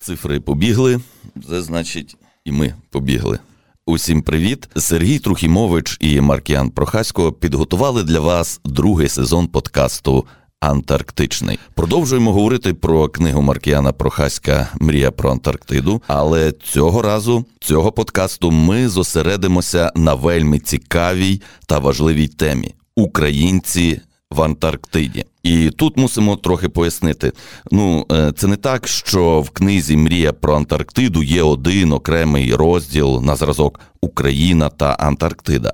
Цифри побігли, це значить, і ми побігли. Усім привіт! Сергій Трухімович і Маркіан Прохасько підготували для вас другий сезон подкасту Антарктичний. Продовжуємо говорити про книгу Маркіана Прохаська Мрія про Антарктиду. Але цього разу цього подкасту ми зосередимося на вельми цікавій та важливій темі українці в Антарктиді. І тут мусимо трохи пояснити. Ну, е, це не так, що в книзі Мрія про Антарктиду є один окремий розділ на зразок Україна та Антарктида.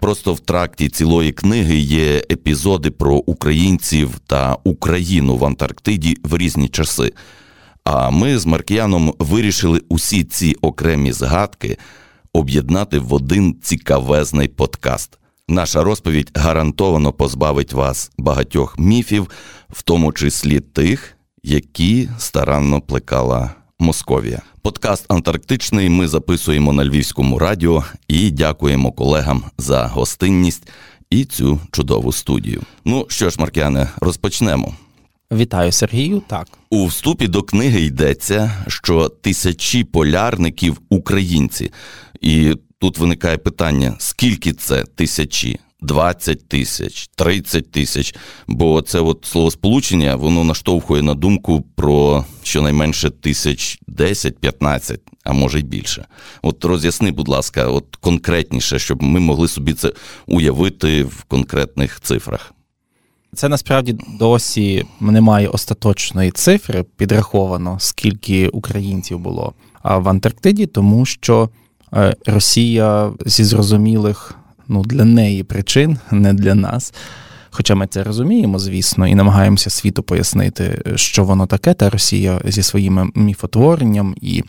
Просто в тракті цілої книги є епізоди про українців та Україну в Антарктиді в різні часи. А ми з Маркіяном вирішили усі ці окремі згадки об'єднати в один цікавезний подкаст. Наша розповідь гарантовано позбавить вас багатьох міфів, в тому числі тих, які старанно плекала Московія. Подкаст Антарктичний ми записуємо на Львівському радіо і дякуємо колегам за гостинність і цю чудову студію. Ну що ж, Маркіане, розпочнемо. Вітаю Сергію. Так у вступі до книги йдеться, що тисячі полярників українці, і тут виникає питання: скільки це тисячі? 20 тисяч, 30 тисяч. Бо це от словосполучення воно наштовхує на думку про щонайменше тисяч 10-15, а може й більше. От роз'ясни, будь ласка, от конкретніше, щоб ми могли собі це уявити в конкретних цифрах. Це насправді досі немає остаточної цифри, підраховано, скільки українців було в Антарктиді, тому що Росія зі зрозумілих ну, для неї причин, не для нас. Хоча ми це розуміємо, звісно, і намагаємося світу пояснити, що воно таке, та Росія зі своїм міфотворенням і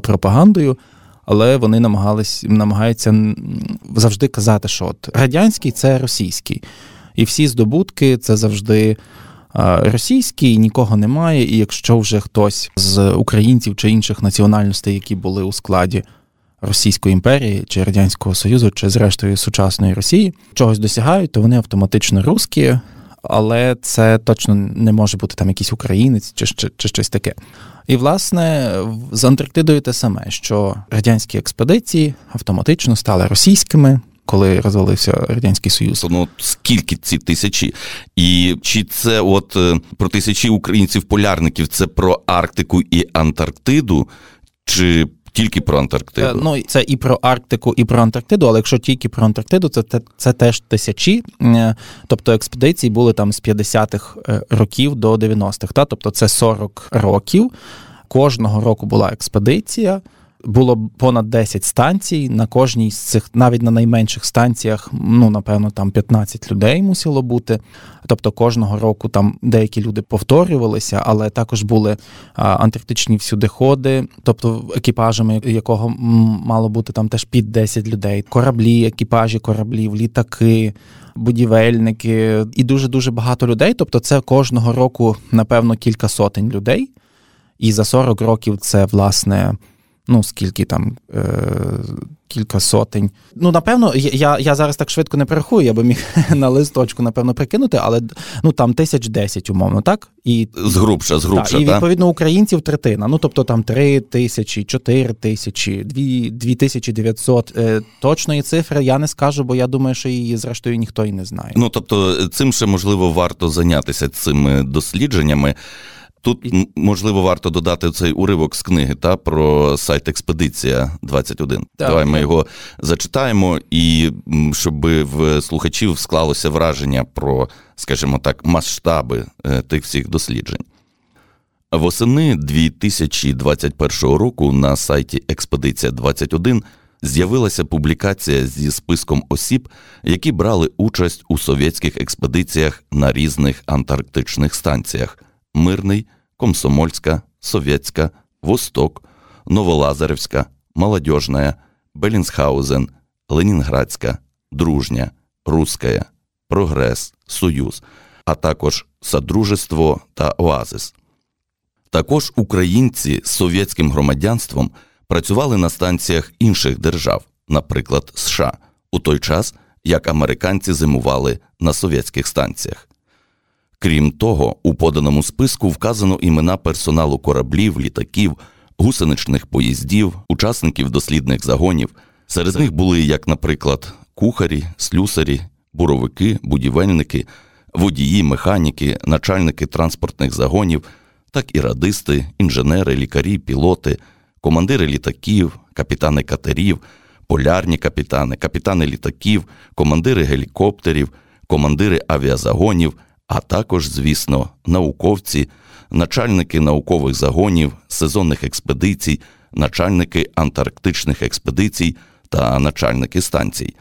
пропагандою. Але вони намагались намагаються завжди казати, що от радянський це російський, і всі здобутки це завжди російський, нікого немає. І якщо вже хтось з українців чи інших національностей, які були у складі Російської імперії чи Радянського Союзу, чи зрештою сучасної Росії чогось досягають, то вони автоматично русські, але це точно не може бути там якийсь українець чи, чи, чи щось таке. І, власне, з Антарктидою те саме, що радянські експедиції автоматично стали російськими. Коли розвалився радянський союз, ну скільки ці тисячі, і чи це от е, про тисячі українців-полярників, це про Арктику і Антарктиду, чи тільки про Антарктиду. Е, ну це і про Арктику, і про Антарктиду, але якщо тільки про Антарктиду, це це, це теж тисячі. Е, тобто експедиції були там з 50-х е, років до 90-х. Та? Тобто це 40 років. Кожного року була експедиція було понад 10 станцій. На кожній з цих, навіть на найменших станціях, ну напевно, там 15 людей мусило бути. Тобто кожного року там деякі люди повторювалися, але також були антарктичні всюдиходи, тобто екіпажами якого мало бути там теж під 10 людей. Кораблі, екіпажі кораблів, літаки. Будівельники і дуже дуже багато людей. Тобто, це кожного року, напевно, кілька сотень людей. І за 40 років це власне ну скільки там е, кілька сотень. Ну, напевно, я я зараз так швидко не перерахую, я би міг на листочку, напевно, прикинути, але ну там тисяч десять, умовно, так? І згрубша, згрубша, так, і відповідно українців третина. Ну тобто там три тисячі, чотири тисячі, дві дві тисячі дев'ятсот. Е, точної цифри я не скажу, бо я думаю, що її зрештою ніхто і не знає. Ну тобто, цим ще можливо варто зайнятися цими дослідженнями. Тут можливо варто додати цей уривок з книги та про сайт Експедиція 21 так, Давай ми його зачитаємо, і щоб в слухачів склалося враження про, скажімо так, масштаби е, тих всіх досліджень. Восени 2021 року на сайті Експедиція 21 з'явилася публікація зі списком осіб, які брали участь у совєтських експедиціях на різних антарктичних станціях. Мирний, Комсомольська, Совєтська, Восток, Новолазаревська, Молодежная, Белінсхаузен, Ленінградська, Дружня, Русская, Прогрес, Союз, а також Содружество та Оазис. Також українці з совєтським громадянством працювали на станціях інших держав, наприклад, США, у той час як американці зимували на совєтських станціях. Крім того, у поданому списку вказано імена персоналу кораблів, літаків, гусеничних поїздів, учасників дослідних загонів. Серед них були, як, наприклад, кухарі, слюсарі, буровики, будівельники, водії, механіки, начальники транспортних загонів, так і радисти, інженери, лікарі, пілоти, командири літаків, капітани катерів, полярні капітани, капітани літаків, командири гелікоптерів, командири авіазагонів, а також, звісно, науковці, начальники наукових загонів, сезонних експедицій, начальники антарктичних експедицій та начальники станцій.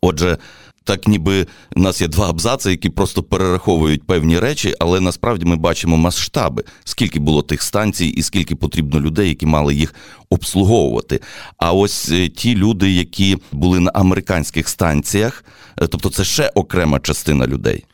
Отже, так ніби в нас є два абзаци, які просто перераховують певні речі, але насправді ми бачимо масштаби, скільки було тих станцій і скільки потрібно людей, які мали їх обслуговувати. А ось е, ті люди, які були на американських станціях, е, тобто це ще окрема частина людей.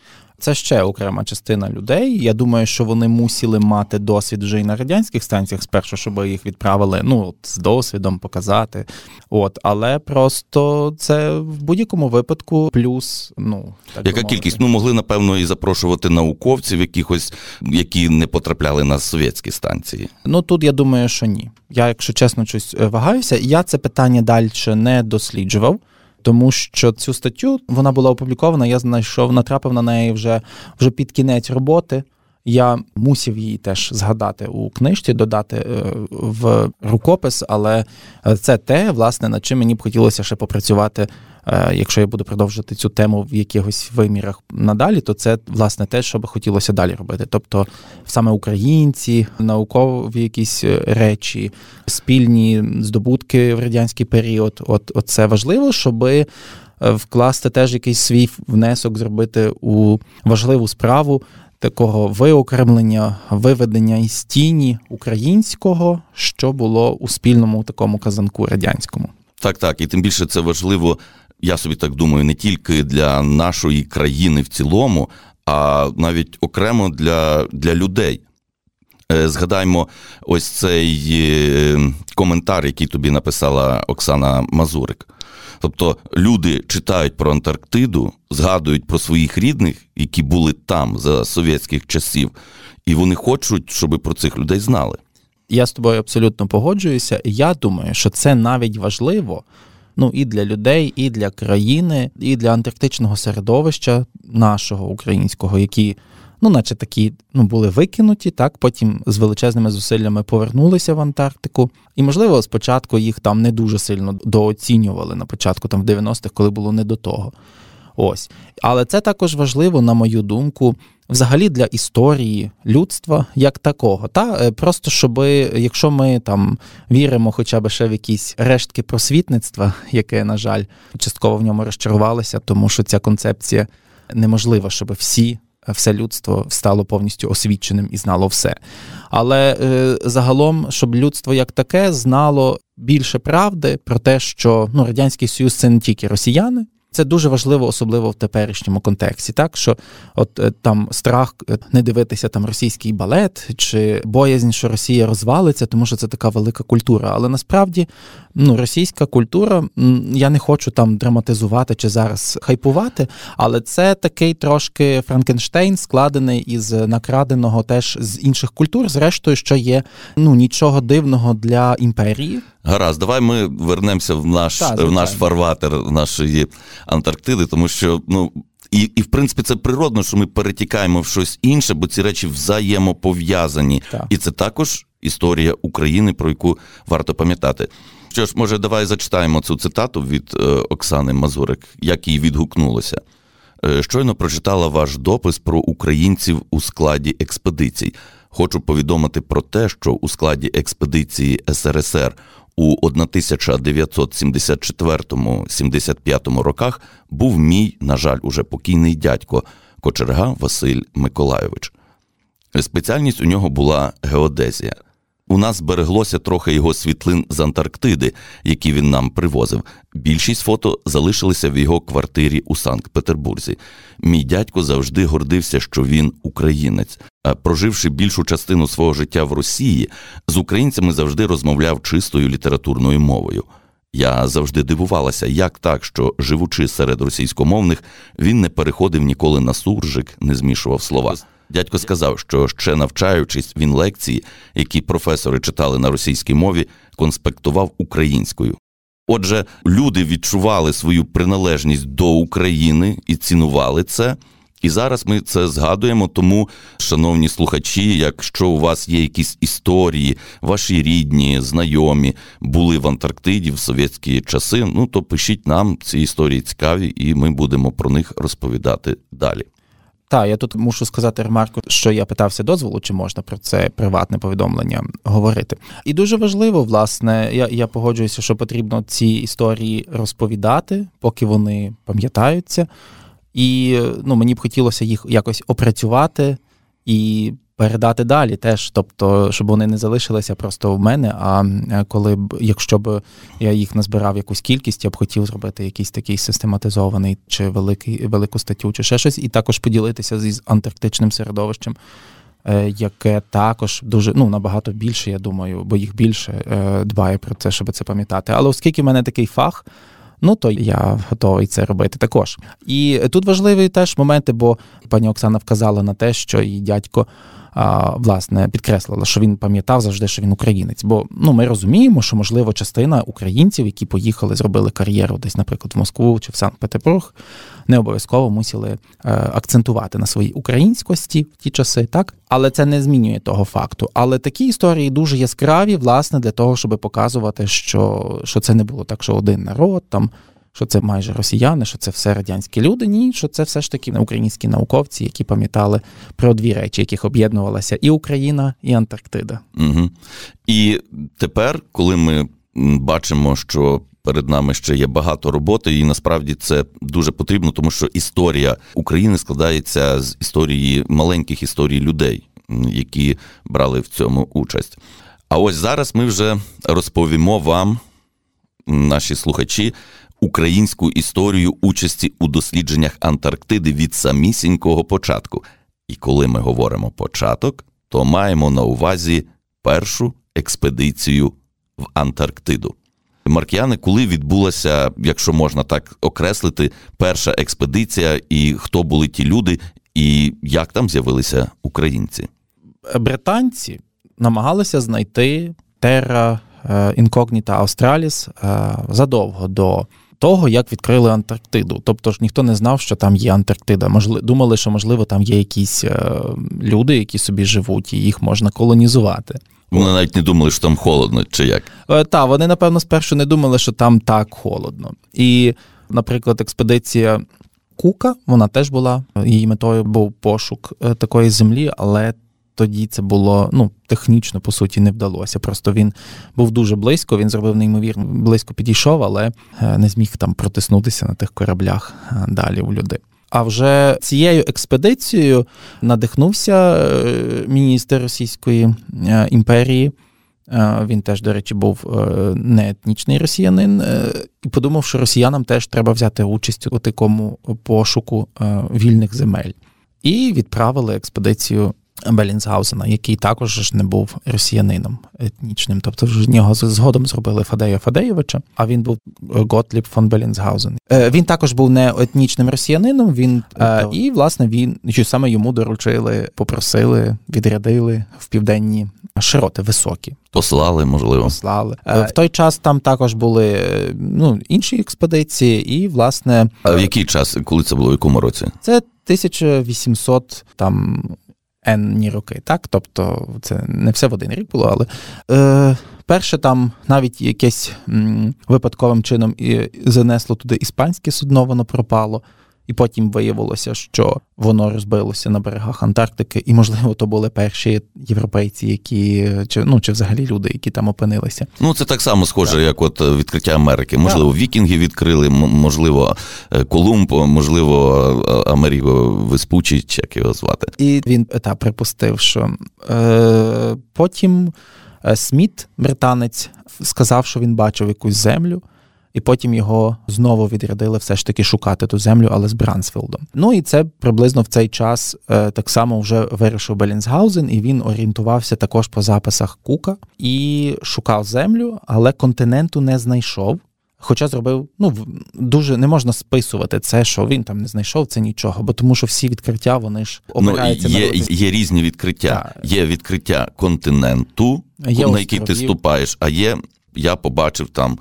Це ще окрема частина людей. Я думаю, що вони мусили мати досвід вже і на радянських станціях, спершу, щоб їх відправили ну, з досвідом показати. От, Але просто це в будь-якому випадку плюс. ну, так Яка кількість? Ну, могли, напевно, і запрошувати науковців, якихось, які не потрапляли на совєтські станції. Ну тут я думаю, що ні. Я, якщо чесно, щось е, вагаюся, я це питання далі не досліджував тому що цю статтю вона була опублікована. Я знайшов, натрапив на неї вже вже під кінець роботи. Я мусив її теж згадати у книжці, додати е, в рукопис, але е, це те, власне, над чим мені б хотілося ще попрацювати якщо я буду продовжувати цю тему в якихось вимірах надалі, то це власне те, що би хотілося далі робити. Тобто саме українці, наукові якісь е, речі, спільні здобутки в радянський період. От, от це важливо, щоби. Е, вкласти теж якийсь свій внесок, зробити у важливу справу такого виокремлення, виведення із тіні українського, що було у спільному такому казанку радянському. Так, так, і тим більше це важливо я собі так думаю, не тільки для нашої країни в цілому, а навіть окремо для, для людей. Е, згадаймо ось цей е, коментар, який тобі написала Оксана Мазурик. Тобто люди читають про Антарктиду, згадують про своїх рідних, які були там за совєтських часів, і вони хочуть, щоб про цих людей знали. Я з тобою абсолютно погоджуюся. Я думаю, що це навіть важливо, ну і для людей, і для країни, і для антарктичного середовища нашого українського, які, ну, наче такі, ну, були викинуті, так, потім з величезними зусиллями повернулися в Антарктику. І, можливо, спочатку їх там не дуже сильно дооцінювали на початку, там в 90-х, коли було не до того. Ось. Але це також важливо, на мою думку, взагалі для історії людства як такого. Та е, Просто щоб, якщо ми там віримо хоча б ще в якісь рештки просвітництва, яке, на жаль, частково в ньому розчарувалося, тому що ця концепція неможлива, щоб всі. Все людство стало повністю освіченим і знало все. Але е, загалом, щоб людство як таке знало більше правди про те, що ну, Радянський Союз це не тільки росіяни, це дуже важливо, особливо в теперішньому контексті. Так що, от е, там страх е, не дивитися там російський балет чи боязнь, що Росія розвалиться, тому що це така велика культура. Але насправді ну, російська культура, я не хочу там драматизувати чи зараз хайпувати, але це такий трошки Франкенштейн, складений із накраденого теж з інших культур, зрештою, що є ну нічого дивного для імперії. Гаразд, давай ми вернемося в наш Та, в наш фарватер нашої Антарктиди, тому що ну. І, і, в принципі, це природно, що ми перетікаємо в щось інше, бо ці речі взаємопов'язані. Так. І це також історія України, про яку варто пам'ятати. Що ж, може, давай зачитаємо цю цитату від е, Оксани Мазурик, як їй відгукнулося. Е, щойно прочитала ваш допис про українців у складі експедицій. Хочу повідомити про те, що у складі експедиції СРСР у 1974-75 роках був мій, на жаль, уже покійний дядько Кочерга Василь Миколайович. Спеціальність у нього була геодезія. У нас збереглося трохи його світлин з Антарктиди, які він нам привозив. Більшість фото залишилися в його квартирі у Санкт-Петербурзі. Мій дядько завжди гордився, що він українець. А проживши більшу частину свого життя в Росії, з українцями завжди розмовляв чистою літературною мовою. Я завжди дивувалася, як так, що, живучи серед російськомовних, він не переходив ніколи на суржик, не змішував слова. Дядько сказав, що ще навчаючись, він лекції, які професори читали на російській мові, конспектував українською. Отже, люди відчували свою приналежність до України і цінували це. І зараз ми це згадуємо. Тому, шановні слухачі, якщо у вас є якісь історії, ваші рідні, знайомі були в Антарктиді в совєтські часи, ну то пишіть нам ці історії цікаві, і ми будемо про них розповідати далі. Так, я тут мушу сказати ремарку, що я питався дозволу, чи можна про це приватне повідомлення говорити. І дуже важливо, власне, я я погоджуюся, що потрібно ці історії розповідати, поки вони пам'ятаються. І ну, мені б хотілося їх якось опрацювати і передати далі теж, тобто, щоб вони не залишилися просто в мене. А е, коли б, якщо б я їх назбирав якусь кількість, я б хотів зробити якийсь такий систематизований чи великий велику статтю, чи ще щось, і також поділитися з антарктичним середовищем. Е, яке також дуже ну набагато більше, я думаю, бо їх більше е, дбає про це, щоб це пам'ятати. Але оскільки в мене такий фах, ну то я готовий це робити також. І тут важливі теж моменти, бо пані Оксана вказала на те, що її дядько власне підкреслила, що він пам'ятав завжди, що він українець. Бо ну ми розуміємо, що можливо частина українців, які поїхали, зробили кар'єру десь, наприклад, в Москву чи в Санкт-Петербург, не обов'язково мусили е, акцентувати на своїй українськості в ті часи, так але це не змінює того факту. Але такі історії дуже яскраві, власне, для того, щоб показувати, що, що це не було так, що один народ там що це майже росіяни, що це все радянські люди. Ні, що це все ж таки українські науковці, які пам'ятали про дві речі, яких об'єднувалася і Україна, і Антарктида. Угу. І тепер, коли ми бачимо, що перед нами ще є багато роботи, і насправді це дуже потрібно, тому що історія України складається з історії маленьких історій людей, які брали в цьому участь. А ось зараз ми вже розповімо вам, наші слухачі, українську історію участі у дослідженнях Антарктиди від самісінького початку. І коли ми говоримо початок, то маємо на увазі першу експедицію в Антарктиду. Маркіяни, коли відбулася, якщо можна так окреслити, перша експедиція, і хто були ті люди, і як там з'явилися українці? Британці намагалися знайти Терра інкогніта Австраліс задовго до того, як відкрили Антарктиду. Тобто ж ніхто не знав, що там є Антарктида. Можливо, думали, що можливо там є якісь е, люди, які собі живуть, і їх можна колонізувати. Вони навіть не думали, що там холодно, чи як? Е, так, вони, напевно, спершу не думали, що там так холодно. І, наприклад, експедиція Кука, вона теж була, її метою був пошук е, такої землі, але тоді це було ну, технічно, по суті, не вдалося. Просто він був дуже близько, він зробив неймовірно близько підійшов, але е, не зміг там протиснутися на тих кораблях е, далі у люди. А вже цією експедицією надихнувся е, міністр Російської імперії. Він теж, до речі, був не етнічний росіянин, і подумав, що росіянам теж треба взяти участь у такому пошуку вільних земель. І відправили експедицію Белінсгаузена, який також ж не був росіянином етнічним. Тобто в нього згодом зробили Фадея Фадеєвича, а він був е, Готліб фон Белінсгаузен. Е, він також був не етнічним росіянином. Він е, і власне він що саме йому доручили, попросили, відрядили в південні широти високі. Послали, можливо. Послали. В той час там також були ну, інші експедиції, і власне. А в який час, коли це було в якому році? Це 1800 там енні роки. Так? Тобто це не все в один рік було, але е, перше там навіть якесь м, випадковим чином і занесло туди іспанське судно, воно пропало. І потім виявилося, що воно розбилося на берегах Антарктики, і, можливо, то були перші європейці, які чи ну чи взагалі люди, які там опинилися. Ну це так само схоже, так. як от відкриття Америки. Можливо, так. вікінги відкрили, можливо, е, Колумб, можливо, е, Америго Веспучий, чи як його звати. І він та припустив, що е, потім е, Сміт, британець, сказав, що він бачив якусь землю і потім його знову відрядили все ж таки шукати ту землю, але з Брансфілдом. Ну і це приблизно в цей час е, так само вже вирішив Белінсгаузен, і він орієнтувався також по записах Кука і шукав землю, але континенту не знайшов. Хоча зробив, ну дуже не можна списувати це, що він там не знайшов це нічого, бо тому що всі відкриття вони ж Ну, опираються є, на є різні відкриття. Так. Є відкриття континенту, Є на який ти ступаєш, а є, я побачив там,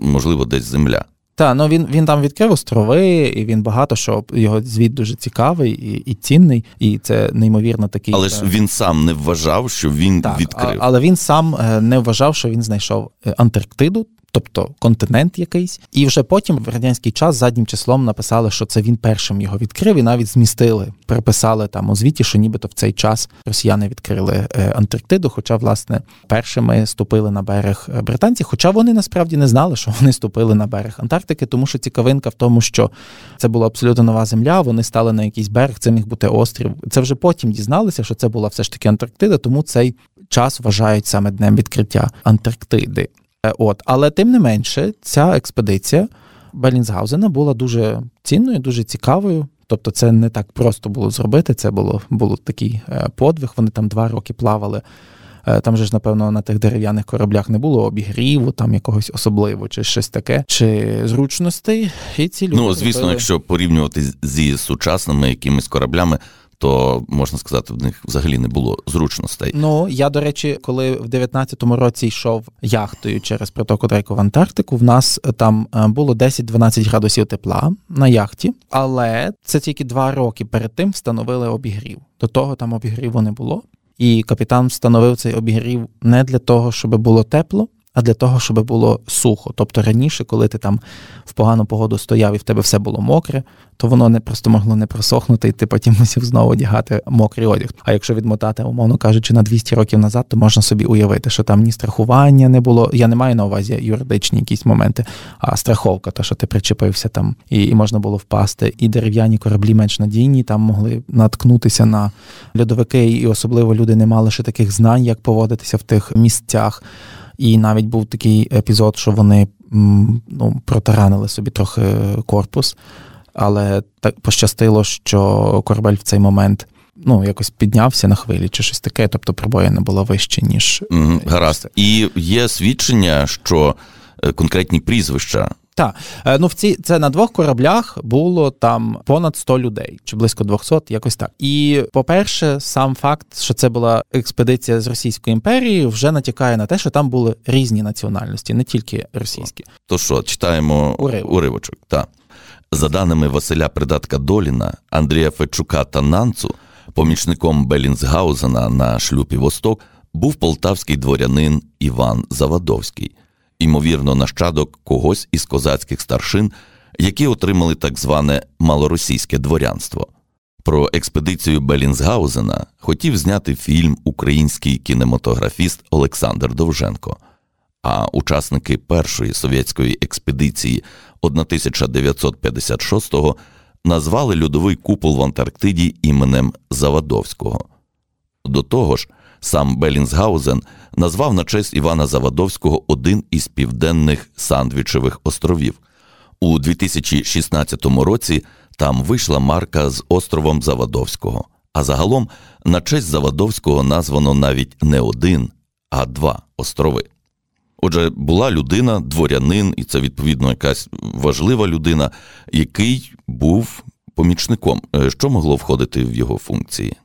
можливо, десь земля. Так, ну він він там відкрив острови, і він багато що його звіт дуже цікавий і і цінний, і це неймовірно такий. Але ж е, він сам не вважав, що він так, відкрив. а- але він сам е, не вважав, що він знайшов е, Антарктиду. Тобто континент якийсь, і вже потім в радянський час заднім числом написали, що це він першим його відкрив, і навіть змістили, приписали там у звіті, що нібито в цей час росіяни відкрили е, Антарктиду. Хоча, власне, першими ступили на берег е, британці. Хоча вони насправді не знали, що вони ступили на берег Антарктики, тому що цікавинка в тому, що це була абсолютно нова земля. Вони стали на якийсь берег, це міг бути острів. Це вже потім дізналися, що це була все ж таки Антарктида, тому цей час вважають саме днем відкриття Антарктиди. Е, От, але тим не менше, ця експедиція Белінсгаузена була дуже цінною, дуже цікавою. Тобто, це не так просто було зробити. Це було, було такий е, подвиг. Вони там два роки плавали. Е, Там же ж, напевно, на тих дерев'яних кораблях не було обігріву, там якогось особливого, чи щось таке, чи зручностей. І ці люди Ну, звісно, робили- якщо порівнювати зі сучасними якимись кораблями, то можна сказати, в них взагалі не було зручностей. Ну, я, до речі, коли в 19-му році йшов яхтою через протоку Дрейку в Антарктику, в нас е, там е, було 10-12 градусів тепла на яхті, але це тільки два роки перед тим встановили обігрів. До того там обігріву не було. І капітан встановив цей обігрів не для того, щоб було тепло, а для того, щоб було сухо. Тобто раніше, коли ти там в погану погоду стояв і в тебе все було мокре, то воно не просто могло не просохнути, і ти потім мусив знову одягати мокрий одяг. А якщо відмотати, умовно кажучи, на 200 років назад, то можна собі уявити, що там ні страхування не було. Я не маю на увазі юридичні якісь моменти, а страховка, то що ти причепився там, і, і можна було впасти. І дерев'яні кораблі менш надійні, там могли наткнутися на льодовики, і особливо люди не мали ще таких знань, як поводитися в тих місцях. І навіть був такий епізод, що вони ну, протаранили собі трохи корпус, але так пощастило, що корабель в цей момент ну, якось піднявся на хвилі чи щось таке, тобто пробоїна була вище, ніж. Гаразд. І є свідчення, що е, конкретні прізвища. Так, е, ну в ці це на двох кораблях було там понад 100 людей, чи близько 200, якось так. І по-перше, сам факт, що це була експедиція з Російської імперії, вже натякає на те, що там були різні національності, не тільки російські. То що, читаємо Уривок. уривочок. Так. За даними Василя Придатка Доліна, Андрія Федчука та Нанцу, помічником Белінсгаузена на шлюпі Восток був полтавський дворянин Іван Завадовський, ймовірно, нащадок когось із козацьких старшин, які отримали так зване малоросійське дворянство. Про експедицію Белінсгаузена хотів зняти фільм український кінематографіст Олександр Довженко. А учасники першої совєтської експедиції 1956-го назвали льодовий купол в Антарктиді іменем Завадовського. До того ж, сам Белінсгаузен назвав на честь Івана Завадовського один із південних Сандвічевих островів. У 2016 році там вийшла марка з островом Завадовського, а загалом на честь Завадовського названо навіть не один, а два острови. Отже, була людина, дворянин, і це відповідно якась важлива людина, який був помічником. Е, Що могло входити в його функції?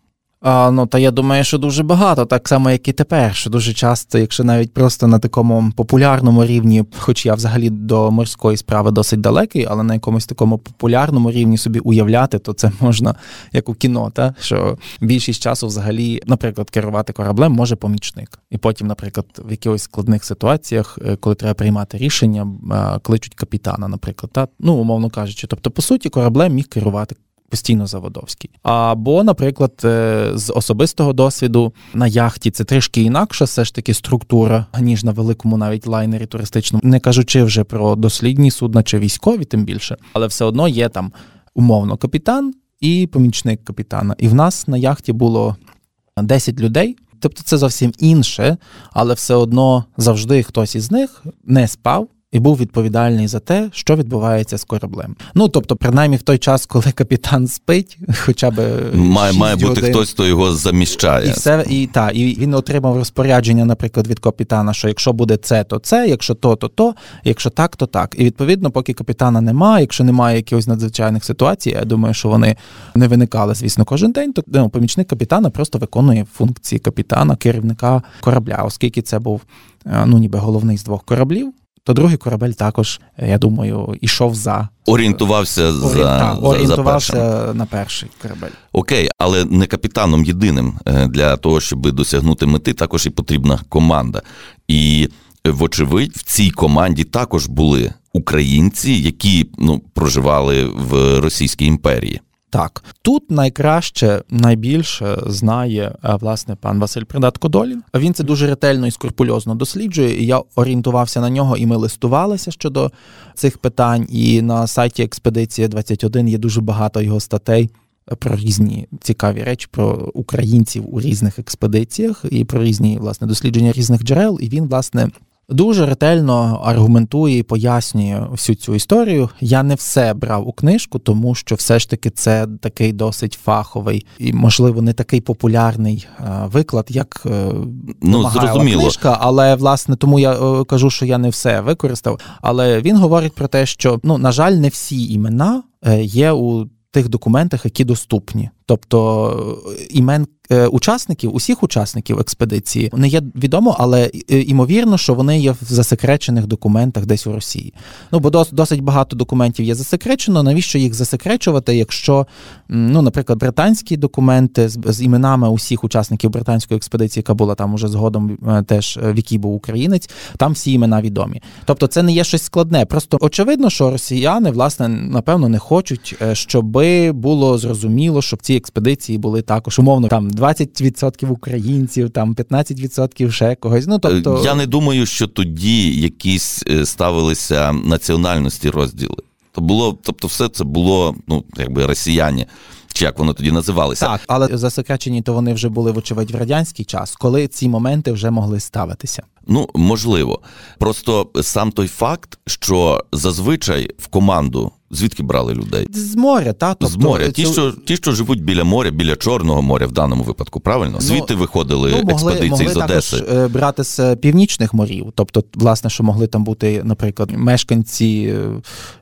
А, ну, та я думаю, що дуже багато, так само, як і тепер. Що дуже часто, якщо навіть просто на такому популярному рівні, хоч я взагалі до морської справи досить далекий, але на якомусь такому популярному рівні собі уявляти, то це можна як у кіно, та? що більшість часу взагалі, наприклад, керувати кораблем може помічник. І потім, наприклад, в якихось складних ситуаціях, е, коли треба приймати рішення, кличуть капітана, наприклад, та? ну, умовно кажучи. Тобто, по суті, кораблем міг керувати постійно Заводовський. Або, наприклад, е, з особистого досвіду на яхті це трішки інакша, все ж таки структура, ніж на великому навіть лайнері туристичному, не кажучи вже про дослідні судна чи військові, тим більше, але все одно є там умовно капітан і помічник капітана. І в нас на яхті було 10 людей. Тобто це зовсім інше, але все одно завжди хтось із них не спав і був відповідальний за те, що відбувається з кораблем. Ну тобто, принаймні в той час, коли капітан спить, хоча б має має бути хтось, хто його заміщає, і все і та і він отримав розпорядження, наприклад, від капітана, що якщо буде це, то це, якщо то, то то, якщо так, то так. І відповідно, поки капітана немає, якщо немає якихось надзвичайних ситуацій, я думаю, що вони не виникали, звісно, кожен день. То ну, помічник капітана просто виконує функції капітана, керівника корабля, оскільки це був е, ну ніби головний з двох кораблів то другий корабель також, я думаю, ішов за орієнтувався за, так, за, орієнтувався за на перший корабель. Окей, але не капітаном єдиним е, для того, щоб досягнути мети, також і потрібна команда. І вочевидь, в цій команді також були українці, які ну проживали в Російській імперії. Так, тут найкраще, найбільше знає е, власне пан Василь Придатко Долін. Він це дуже ретельно і скрупульозно досліджує. і Я орієнтувався на нього, і ми листувалися щодо цих питань. І на сайті Експедиція 21 є дуже багато його статей. Про різні цікаві речі про українців у різних експедиціях і про різні власне дослідження різних джерел. І він, власне, Дуже ретельно аргументує і пояснює всю цю історію. Я не все брав у книжку, тому що все ж таки це такий досить фаховий і, можливо, не такий популярний е, виклад, як е, ну, зрозуміло. книжка. Але власне тому я е, кажу, що я не все використав. Але він говорить про те, що ну на жаль, не всі імена є у тих документах, які доступні. Тобто імен Е, учасників, усіх учасників експедиції не є відомо, але е, імовірно, що вони є в засекречених документах десь у Росії. Ну бо досить багато документів є засекречено. Навіщо їх засекречувати? Якщо, ну, наприклад, британські документи з, з іменами усіх учасників британської експедиції, яка була там уже згодом, е, теж в який був українець, там всі імена відомі. Тобто, це не є щось складне. Просто очевидно, що росіяни власне напевно не хочуть, щоб було зрозуміло, щоб ці експедиції були також умовно там. 20% українців, там 15% ще когось. Ну тобто я не думаю, що тоді якісь е, ставилися національності розділи. То було, тобто, все це було ну якби росіяни. Чи як вони тоді називалися? Так, але засекречені то вони вже були, вочевидь, в радянський час, коли ці моменти вже могли ставитися. Ну можливо, просто сам той факт, що зазвичай в команду Звідки брали людей? З моря, та тобто, з моря. Ті, що ті, що живуть біля моря, біля Чорного моря в даному випадку, правильно? Ну, Звідти виходили ну, могли, експедиції могли з Одеси. Також е, брати з північних морів. Тобто, власне, що могли там бути, наприклад, мешканці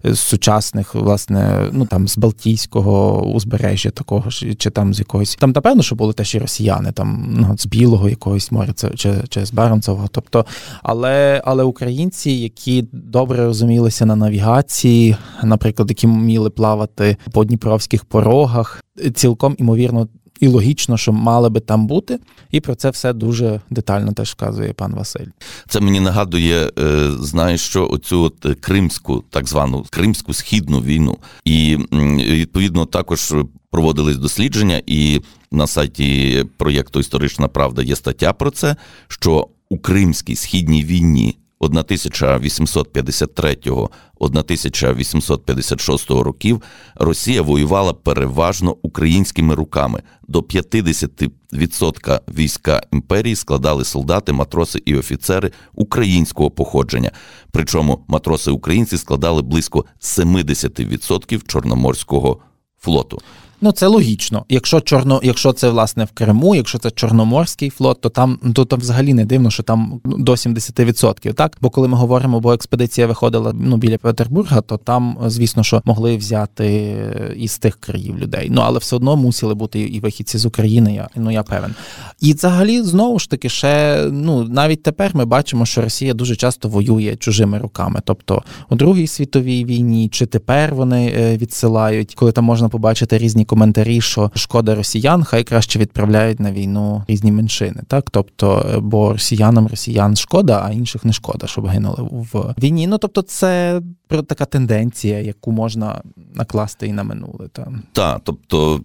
е, з сучасних, власне, ну там з Балтійського узбережжя такого ж, чи там з якогось. Там, напевно, що були теж і росіяни, там ну, з білого якогось моря, це чи, чи з Баренцевого. Тобто, але, але українці, які добре розумілися на навігації, наприклад наприклад, які вміли плавати по дніпровських порогах, цілком імовірно. І логічно, що мали би там бути, і про це все дуже детально теж вказує пан Василь. Це мені нагадує, е, знаєш, що оцю от кримську, так звану кримську східну війну, і відповідно також проводились дослідження. І на сайті проєкту Історична Правда є стаття про це, що у Кримській східній війні 1853-1856 років Росія воювала переважно українськими руками. До 50% війська імперії складали солдати, матроси і офіцери українського походження. Причому матроси українці складали близько 70% чорноморського флоту. Ну це логічно. Якщо чорно, якщо це власне в Криму, якщо це Чорноморський флот, то там то там взагалі не дивно, що там до 70%, Так, бо коли ми говоримо, бо експедиція виходила ну біля Петербурга, то там, звісно, що могли взяти із тих країв людей. Ну але все одно мусили бути і вихідці з України. Я ну я певен. І взагалі знову ж таки, ще ну навіть тепер ми бачимо, що Росія дуже часто воює чужими руками. Тобто у Другій світовій війні, чи тепер вони е, відсилають, коли там можна побачити різні коментарі, що шкода росіян, хай краще відправляють на війну різні меншини. Так, тобто, е, бо росіянам росіян шкода, а інших не шкода, щоб гинули в війні. Ну тобто, це така тенденція, яку можна накласти і на минуле. Так, Так, тобто,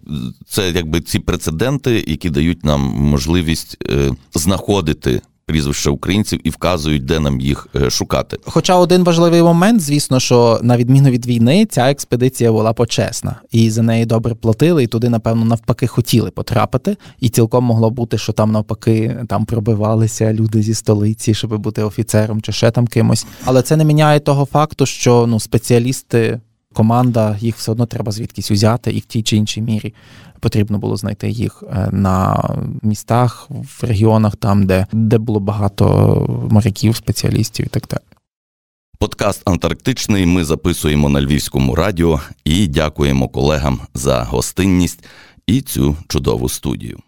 це якби ці прецеденти, які дають нам можливість е, знаходити прізвища українців і вказують, де нам їх е, шукати. Хоча один важливий момент, звісно, що на відміну від війни, ця експедиція була почесна, і за неї добре платили, і туди, напевно, навпаки хотіли потрапити. І цілком могло бути, що там навпаки там пробивалися люди зі столиці, щоб бути офіцером чи ще там кимось. Але це не міняє того факту, що ну спеціалісти. Команда їх все одно треба звідкись узяти, і в тій чи іншій мірі потрібно було знайти їх е, на містах, в регіонах, там, де, де було багато моряків, спеціалістів і так далі. Подкаст Антарктичний ми записуємо на Львівському радіо і дякуємо колегам за гостинність і цю чудову студію.